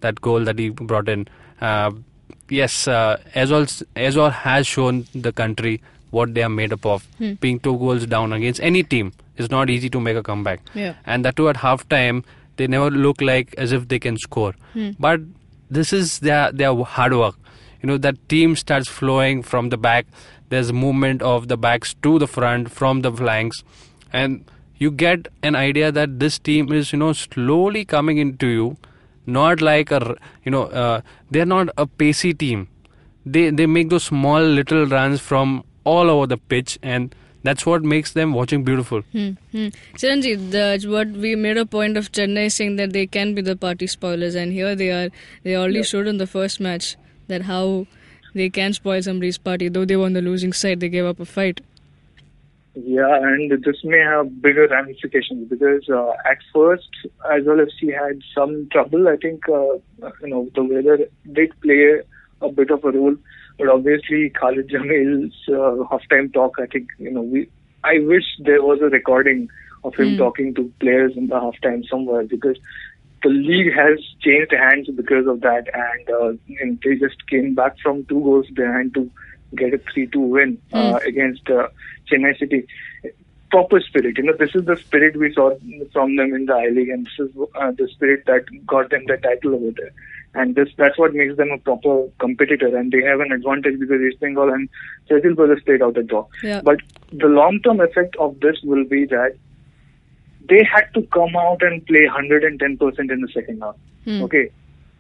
that goal that he brought in. Uh, yes, uh, Aizawl has shown the country what they are made up of. Being two goals down against any team is not easy to make a comeback. Yeah. And that too at half time, they never look like as if they can score. But this is their, their hard work. You know, that team starts flowing from the back. There's movement of the backs to the front, from the flanks. And you get an idea that this team is, you know, slowly coming into you. Not like a, you know, uh, they're not a pacey team. They, they make those small little runs from all over the pitch and that's what makes them watching beautiful. Hmm. hmm. Chiranjit, the, what we made a point of Chennai saying that they can be the party spoilers, and here they are. They already showed in the first match that how they can spoil somebody's party. Though they were on the losing side, they gave up a fight. Yeah, and this may have bigger ramifications because uh, at first, as well as she had some trouble. I think uh, you know the weather did play a bit of a role, but obviously Khalid Jamil's uh, halftime talk. I think you know we. I wish there was a recording of him talking to players in the halftime somewhere because the league has changed hands because of that, and, uh, and they just came back from two goals behind to get a 3-2 win uh, against uh, Chennai City. Proper spirit, you know, this is the spirit we saw from them in the I League, and this is uh, the spirit that got them the title over there. And this that's what makes them a proper competitor, and they have an advantage because East Bengal and Churchill Brothers played out of the draw. Yeah. But the long-term effect of this will be that they had to come out and play 110% in the second half. Okay.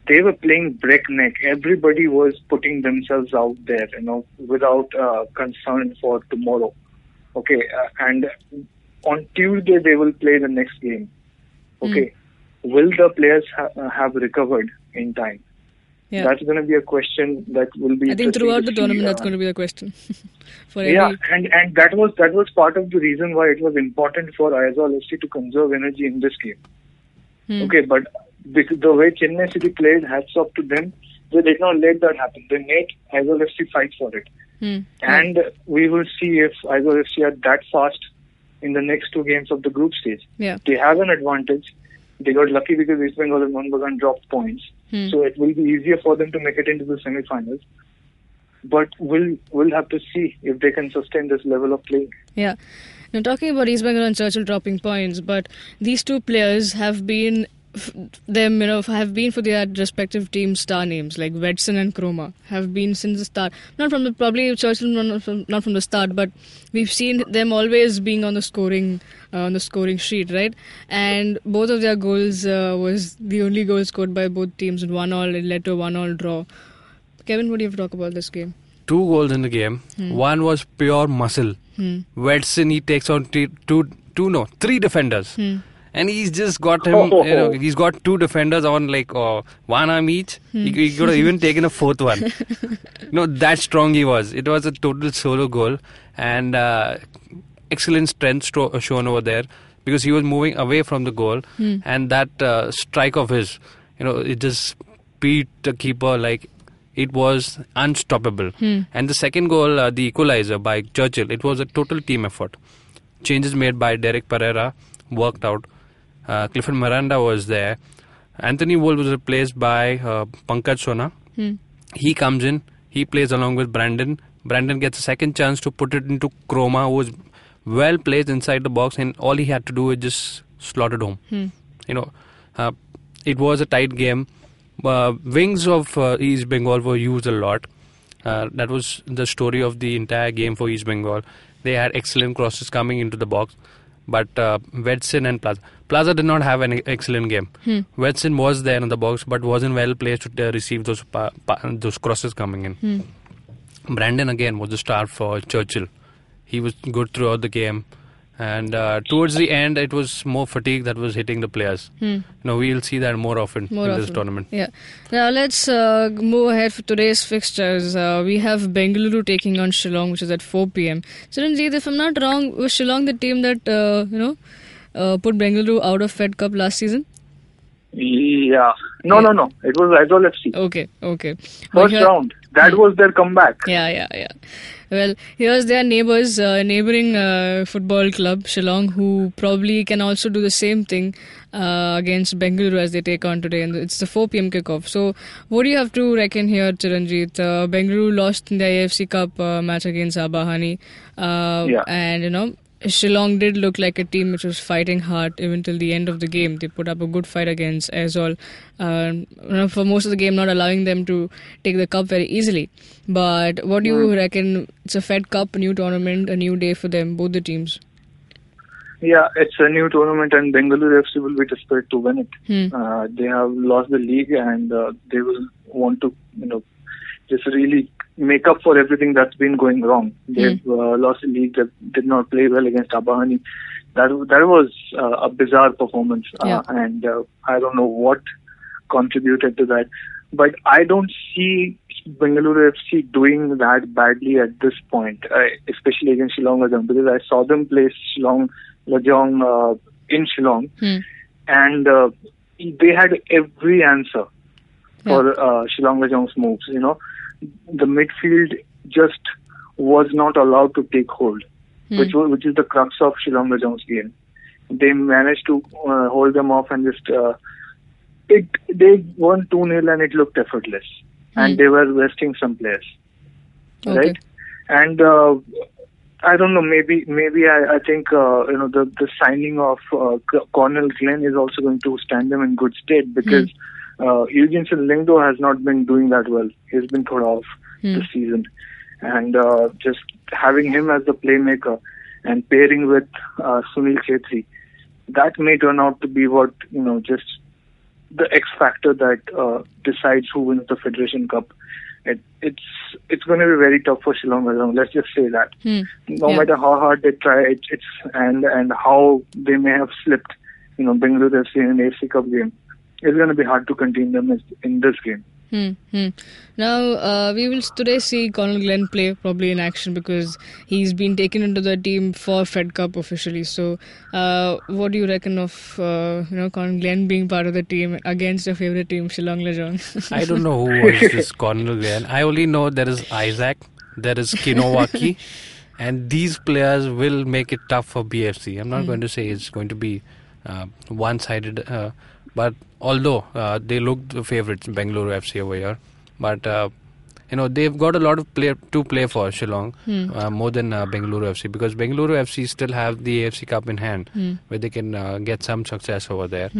They were playing breakneck. Everybody was putting themselves out there, you know, without uh, concern for tomorrow. Okay. Uh, and on Tuesday, they will play the next game. Okay. Will the players ha- have recovered in time? Yeah. That's going to be a question that will be. I think throughout to the see, tournament, that's uh, going to be the question. <laughs> For yeah, every, and and that was that was part of the reason why it was important for Aizawl FC to conserve energy in this game. Hmm. Okay, but because the way Chennai City played, hats off to them. They did not let that happen. They made Aizawl FC fight for it, Hmm. and we will see if Aizawl FC are that fast in the next two games of the group stage. Yeah. They have an advantage. They got lucky because East Bengal and Mohanbagan dropped points, Hmm. so it will be easier for them to make it into the semi-finals. But we'll we'll have to see if they can sustain this level of play. Yeah. Now, talking about East Bengal and Churchill dropping points, but these two players have been them, you know, have been for their respective team star names like Wedson and Chroma have been since the start. Not from the probably Churchill not from, not from the start, but we've seen them always being on the scoring uh, on the scoring sheet, right? And both of their goals uh, was the only goal scored by both teams in one all. It led to a one all draw. Kevin, what do you have to talk about this game? Two goals in the game. One was pure muscle. Hmm. Wedson, he takes on t- two, two, no, three defenders. Hmm. And he's just got him, you know, he's got two defenders on like uh, one arm each. He, he could have even taken a fourth one. <laughs> you know, that strong he was. It was a total solo goal and uh, excellent strength stro- shown over there because he was moving away from the goal and that uh, strike of his, you know, it just beat the keeper like it was unstoppable. And the second goal, uh, the equalizer by Churchill, it was a total team effort. Changes made by Derek Pereira worked out. Uh, Clifford Miranda was there. Anthony Wolfe was replaced by uh, Pankaj Sona. He comes in, he plays along with Brandon. Brandon gets a second chance to put it into Chroma, who was well placed inside the box, and all he had to do is just slot it home. You know, uh, it was a tight game. Uh, wings of uh, East Bengal were used a lot. Uh, that was the story of the entire game for East Bengal. They had excellent crosses coming into the box, but uh, Wedson and Plaza. Plaza did not have an excellent game. Wedson was there in the box, but wasn't well placed to uh, receive those pa- pa- those crosses coming in. Brandon again was the star for Churchill. He was good throughout the game, and uh, towards the end, it was more fatigue that was hitting the players. You know, we'll see that more often More in often. this tournament. Yeah. Now let's uh, move ahead for today's fixtures. Uh, we have Bengaluru taking on Shillong, which is at 4 p.m. Chiranjeev, if I'm not wrong, was Shillong the team that uh, you know uh, put Bengaluru out of Fed Cup last season? Yeah. No, no, no. It was Aizawl FC. Okay, okay. First here- round. That was their comeback. Yeah, yeah, yeah. Well, here's their neighbors, uh, neighboring uh, football club, Shillong, who probably can also do the same thing uh, against Bengaluru as they take on today. And it's the 4 p.m. kickoff. So, what do you have to reckon here, Chiranjit? Uh, Bengaluru lost in the AFC Cup uh, match against Abahani. Uh, Yeah. And, you know, Shillong did look like a team which was fighting hard even till the end of the game. They put up a good fight against Aizawl Uh, for most of the game, not allowing them to take the cup very easily. But what do you reckon? It's a Fed Cup, a new tournament, a new day for them, both the teams. Yeah, it's a new tournament, and Bengaluru FC will be desperate to win it. Hmm. Uh, they have lost the league, and uh, they will want to, you know, just really make up for everything that's been going wrong. They've uh, lost the league. They did not play well against Abahani. That that was uh, a bizarre performance, Yeah. uh, and uh, I don't know what contributed to that. But I don't see Bengaluru FC doing that badly at this point, uh, especially against Shillong Lajong, because I saw them play Shillong Lajong uh, in Shillong, Hmm. and uh, they had every answer for uh, Shillong Lajong's moves. You know, the midfield just was not allowed to take hold, which was, which is the crux of Shillong Lajong's game. They managed to uh, hold them off and just uh, it they won two 0 and it looked effortless, and they were resting some players, Okay. right? And uh, I don't know. Maybe maybe I, I think uh, you know the the signing of uh, Cornell Glen is also going to stand them in good stead because uh, Lyngdoh has not been doing that well. He's been put off this season, and uh, just having him as the playmaker and pairing with uh, Sunil Chhetri, that may turn out to be what you know just the X factor that uh, decides who wins the Federation Cup. It, it's it's going to be very tough for Shillong Lajong. Let's just say that. Hmm. No Yeah. matter how hard they try, it, it's and and how they may have slipped, you know, Bengaluru FC in an AFC Cup game. It's going to be hard to contain them in this game. Hmm, hmm. Now uh, we will today see Cornell Glen play probably in action because he's been taken into the team for Fed Cup officially. So, uh, what do you reckon of uh, you know Cornell Glen being part of the team against your favorite team, Shillong Lajong? <laughs> I don't know who was this <laughs> Cornell Glen. I only know there is Isaac, there is Kinowaki, <laughs> and these players will make it tough for BFC. I'm not going to say it's going to be uh, one-sided, uh, but although uh, they look the favourites, Bengaluru FC over here, but uh, you know they've got a lot of play to play for Shillong uh, more than uh, Bengaluru FC because Bengaluru FC still have the AFC Cup in hand where they can uh, get some success over there.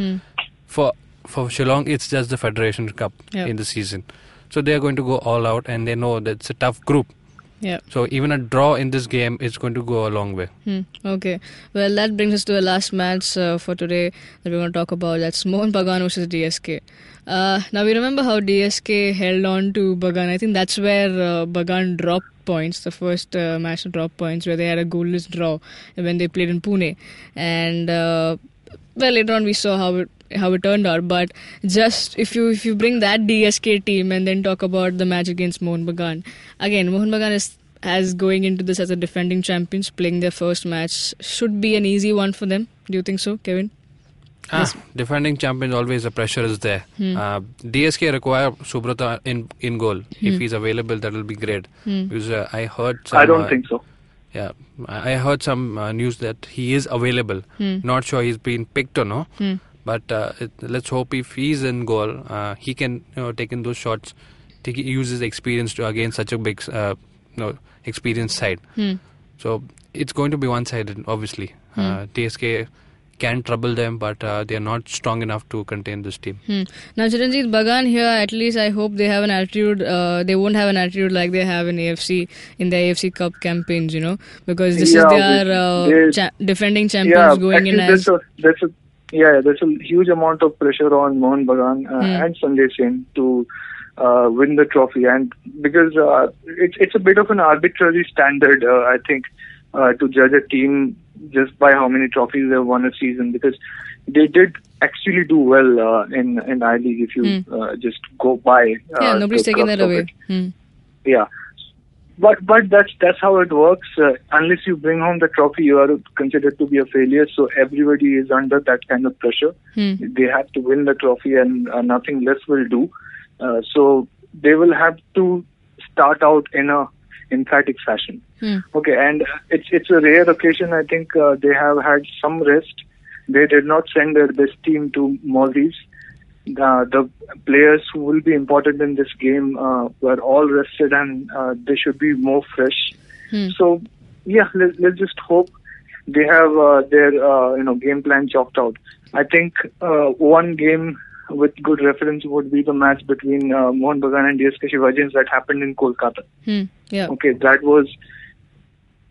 For for Shillong, it's just the Federation Cup Yeah. in the season, so they are going to go all out, and they know that it's a tough group. Yeah. So even a draw in this game is going to go a long way. Hmm, okay. Well, that brings us to the last match uh, for today that we're going to talk about. That's Mohun Bagan versus DSK. Uh, now, we remember how DSK held on to Bagan. I think that's where uh, Bagan dropped points, the first uh, match to drop points, where they had a goalless draw when they played in Pune. And, uh, well, later on we saw how it how it turned out but just if you if you bring that DSK team and then talk about the match against Mohun Bagan again Mohun Bagan is as going into this as a defending champions playing their first match should be an easy one for them do you think so Kevin Ah, defending champions always the pressure is there. Uh, DSK require Subrata in in goal. If he's available, that will be great. Because uh, I heard. Some, I don't uh, think so. Yeah, I I heard some uh, news that he is available. Not sure he's been picked or no. But uh, it, let's hope if he's in goal, uh, he can you know take in those shots. Take, use his experience to against such a big, uh, you know, experienced side. So it's going to be one-sided, obviously. Uh, DSK can trouble them, but uh, they are not strong enough to contain this team. Hmm. Now, Chiranjit Bagan here, at least I hope they have an attitude. Uh, they won't have an attitude like they have in AFC in the AFC Cup campaigns, you know, because this Yeah, is their uh, they- cha- defending champions Yeah, going in as. there's a, there's a yeah, there's a huge amount of pressure on Mohan Bagan uh, Hmm. and Sanjay Sen to uh, win the trophy, and because uh, it's it's a bit of an arbitrary standard, uh, I think, uh, to judge a team just by how many trophies they've won a season, because they did actually do well uh, in in I League if you uh, just go by. Uh, yeah, nobody's taking that away. Hmm. Yeah. But but that's that's how it works. Uh, unless you bring home the trophy, you are considered to be a failure. So everybody is under that kind of pressure. Hmm. They have to win the trophy, and uh, nothing less will do. Uh, so they will have to start out in a emphatic fashion. Hmm. Okay, and uh, it's it's a rare occasion. I think uh, they have had some rest. They did not send their best team to Maldives. Uh, the players who will be important in this game uh, were all rested, and uh, they should be more fresh. Hmm. So, yeah, let, let's just hope they have uh, their uh, you know game plan chalked out. I think uh, one game with good reference would be the match between uh, Mohan Bagan and DSK Shivajians that happened in Kolkata. Hmm. Yeah. Okay, that was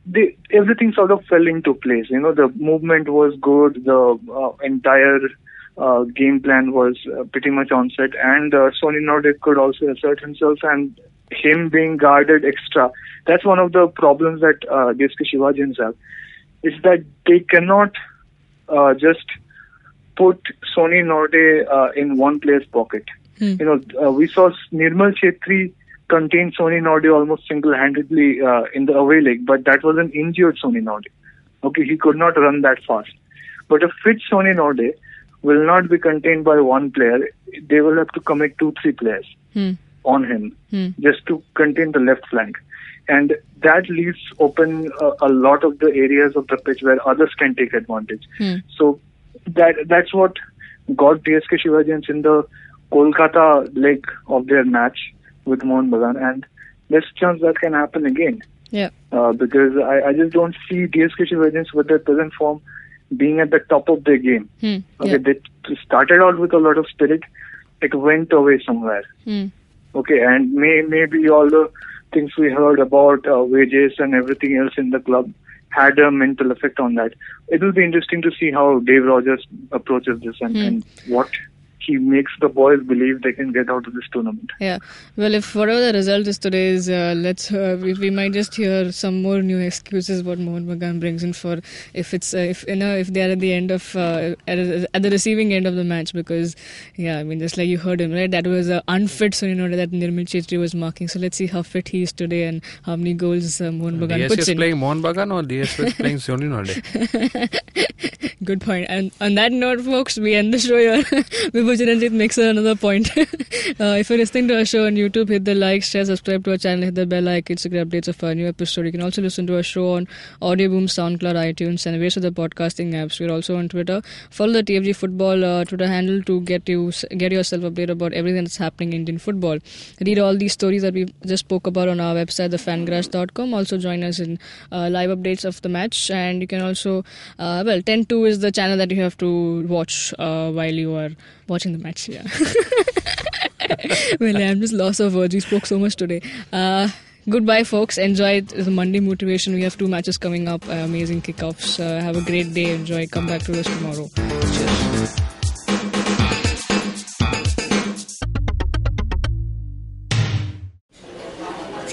they, everything sort of fell into place. You know, the movement was good, the uh, entire uh, game plan was uh, pretty much on set, and uh, Sony Norde could also assert himself, and him being guarded extra. That's one of the problems that uh, DSK have, is that they cannot uh, just put Sony Norde uh, in one player's pocket. Hmm. You know, uh, we saw Nirmal Chhetri contain Sony Norde almost single-handedly uh, in the away leg, but that was an injured Sony Norde. Okay, he could not run that fast. But a fit Sony Norde will not be contained by one player. They will have to commit two, three players Hmm. on him Hmm. just to contain the left flank. And that leaves open a, a lot of the areas of the pitch where others can take advantage. Hmm. So that that's what got DSK Shivajians in the Kolkata leg of their match with Mohan Bagan, and there's a chance that can happen again. Yeah. Uh, because I, I just don't see DSK Shivajians with their present form being at the top of their game. Hmm. Okay, Yeah. they started out with a lot of spirit. It went away somewhere. Hmm. Okay, and may maybe all the things we heard about uh, wages and everything else in the club had a mental effect on that. It will be interesting to see how Dave Rogers approaches this and, Hmm. and what he makes the boys believe they can get out of this tournament. Yeah. Well, if whatever the result is today is, uh, let's uh, we, we might just hear some more new excuses what Mohan Bagan brings in for if it's uh, if you know if they are at the end of uh, at, at the receiving end of the match because yeah, I mean just like you heard him right, that was uh, unfit, so you know that Nirmal Chhetri was marking. So let's see how fit he is today and how many goals uh, Mohan Bagan DS puts is in. playing Mohan Bagan or DS is <laughs> playing Sony Norde? Good point. And on that note, folks, we end the show here. <laughs> Vibhu Chiranjit makes another point. <laughs> uh, if you're listening to our show on YouTube, hit the like, share, subscribe to our channel, hit the bell icon to get updates of our new episode. You can also listen to our show on Audio Boom, SoundCloud, iTunes, and various other podcasting apps. We're also on Twitter. Follow the TFG Football uh, Twitter handle to get you get yourself updated about everything that's happening in Indian football. Read all these stories that we just spoke about on our website, thefangarage.com. Also join us in uh, live updates of the match, and you can also uh, well, 10-2 is the channel that you have to watch uh, while you are watching the match. Yeah. <laughs> well, I'm just lost of words. You spoke so much today. Uh, goodbye, folks. Enjoy the Monday motivation. We have two matches coming up. Uh, amazing kickoffs. Uh, have a great day. Enjoy. Come back to us tomorrow. Cheers.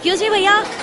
Excuse me, भैया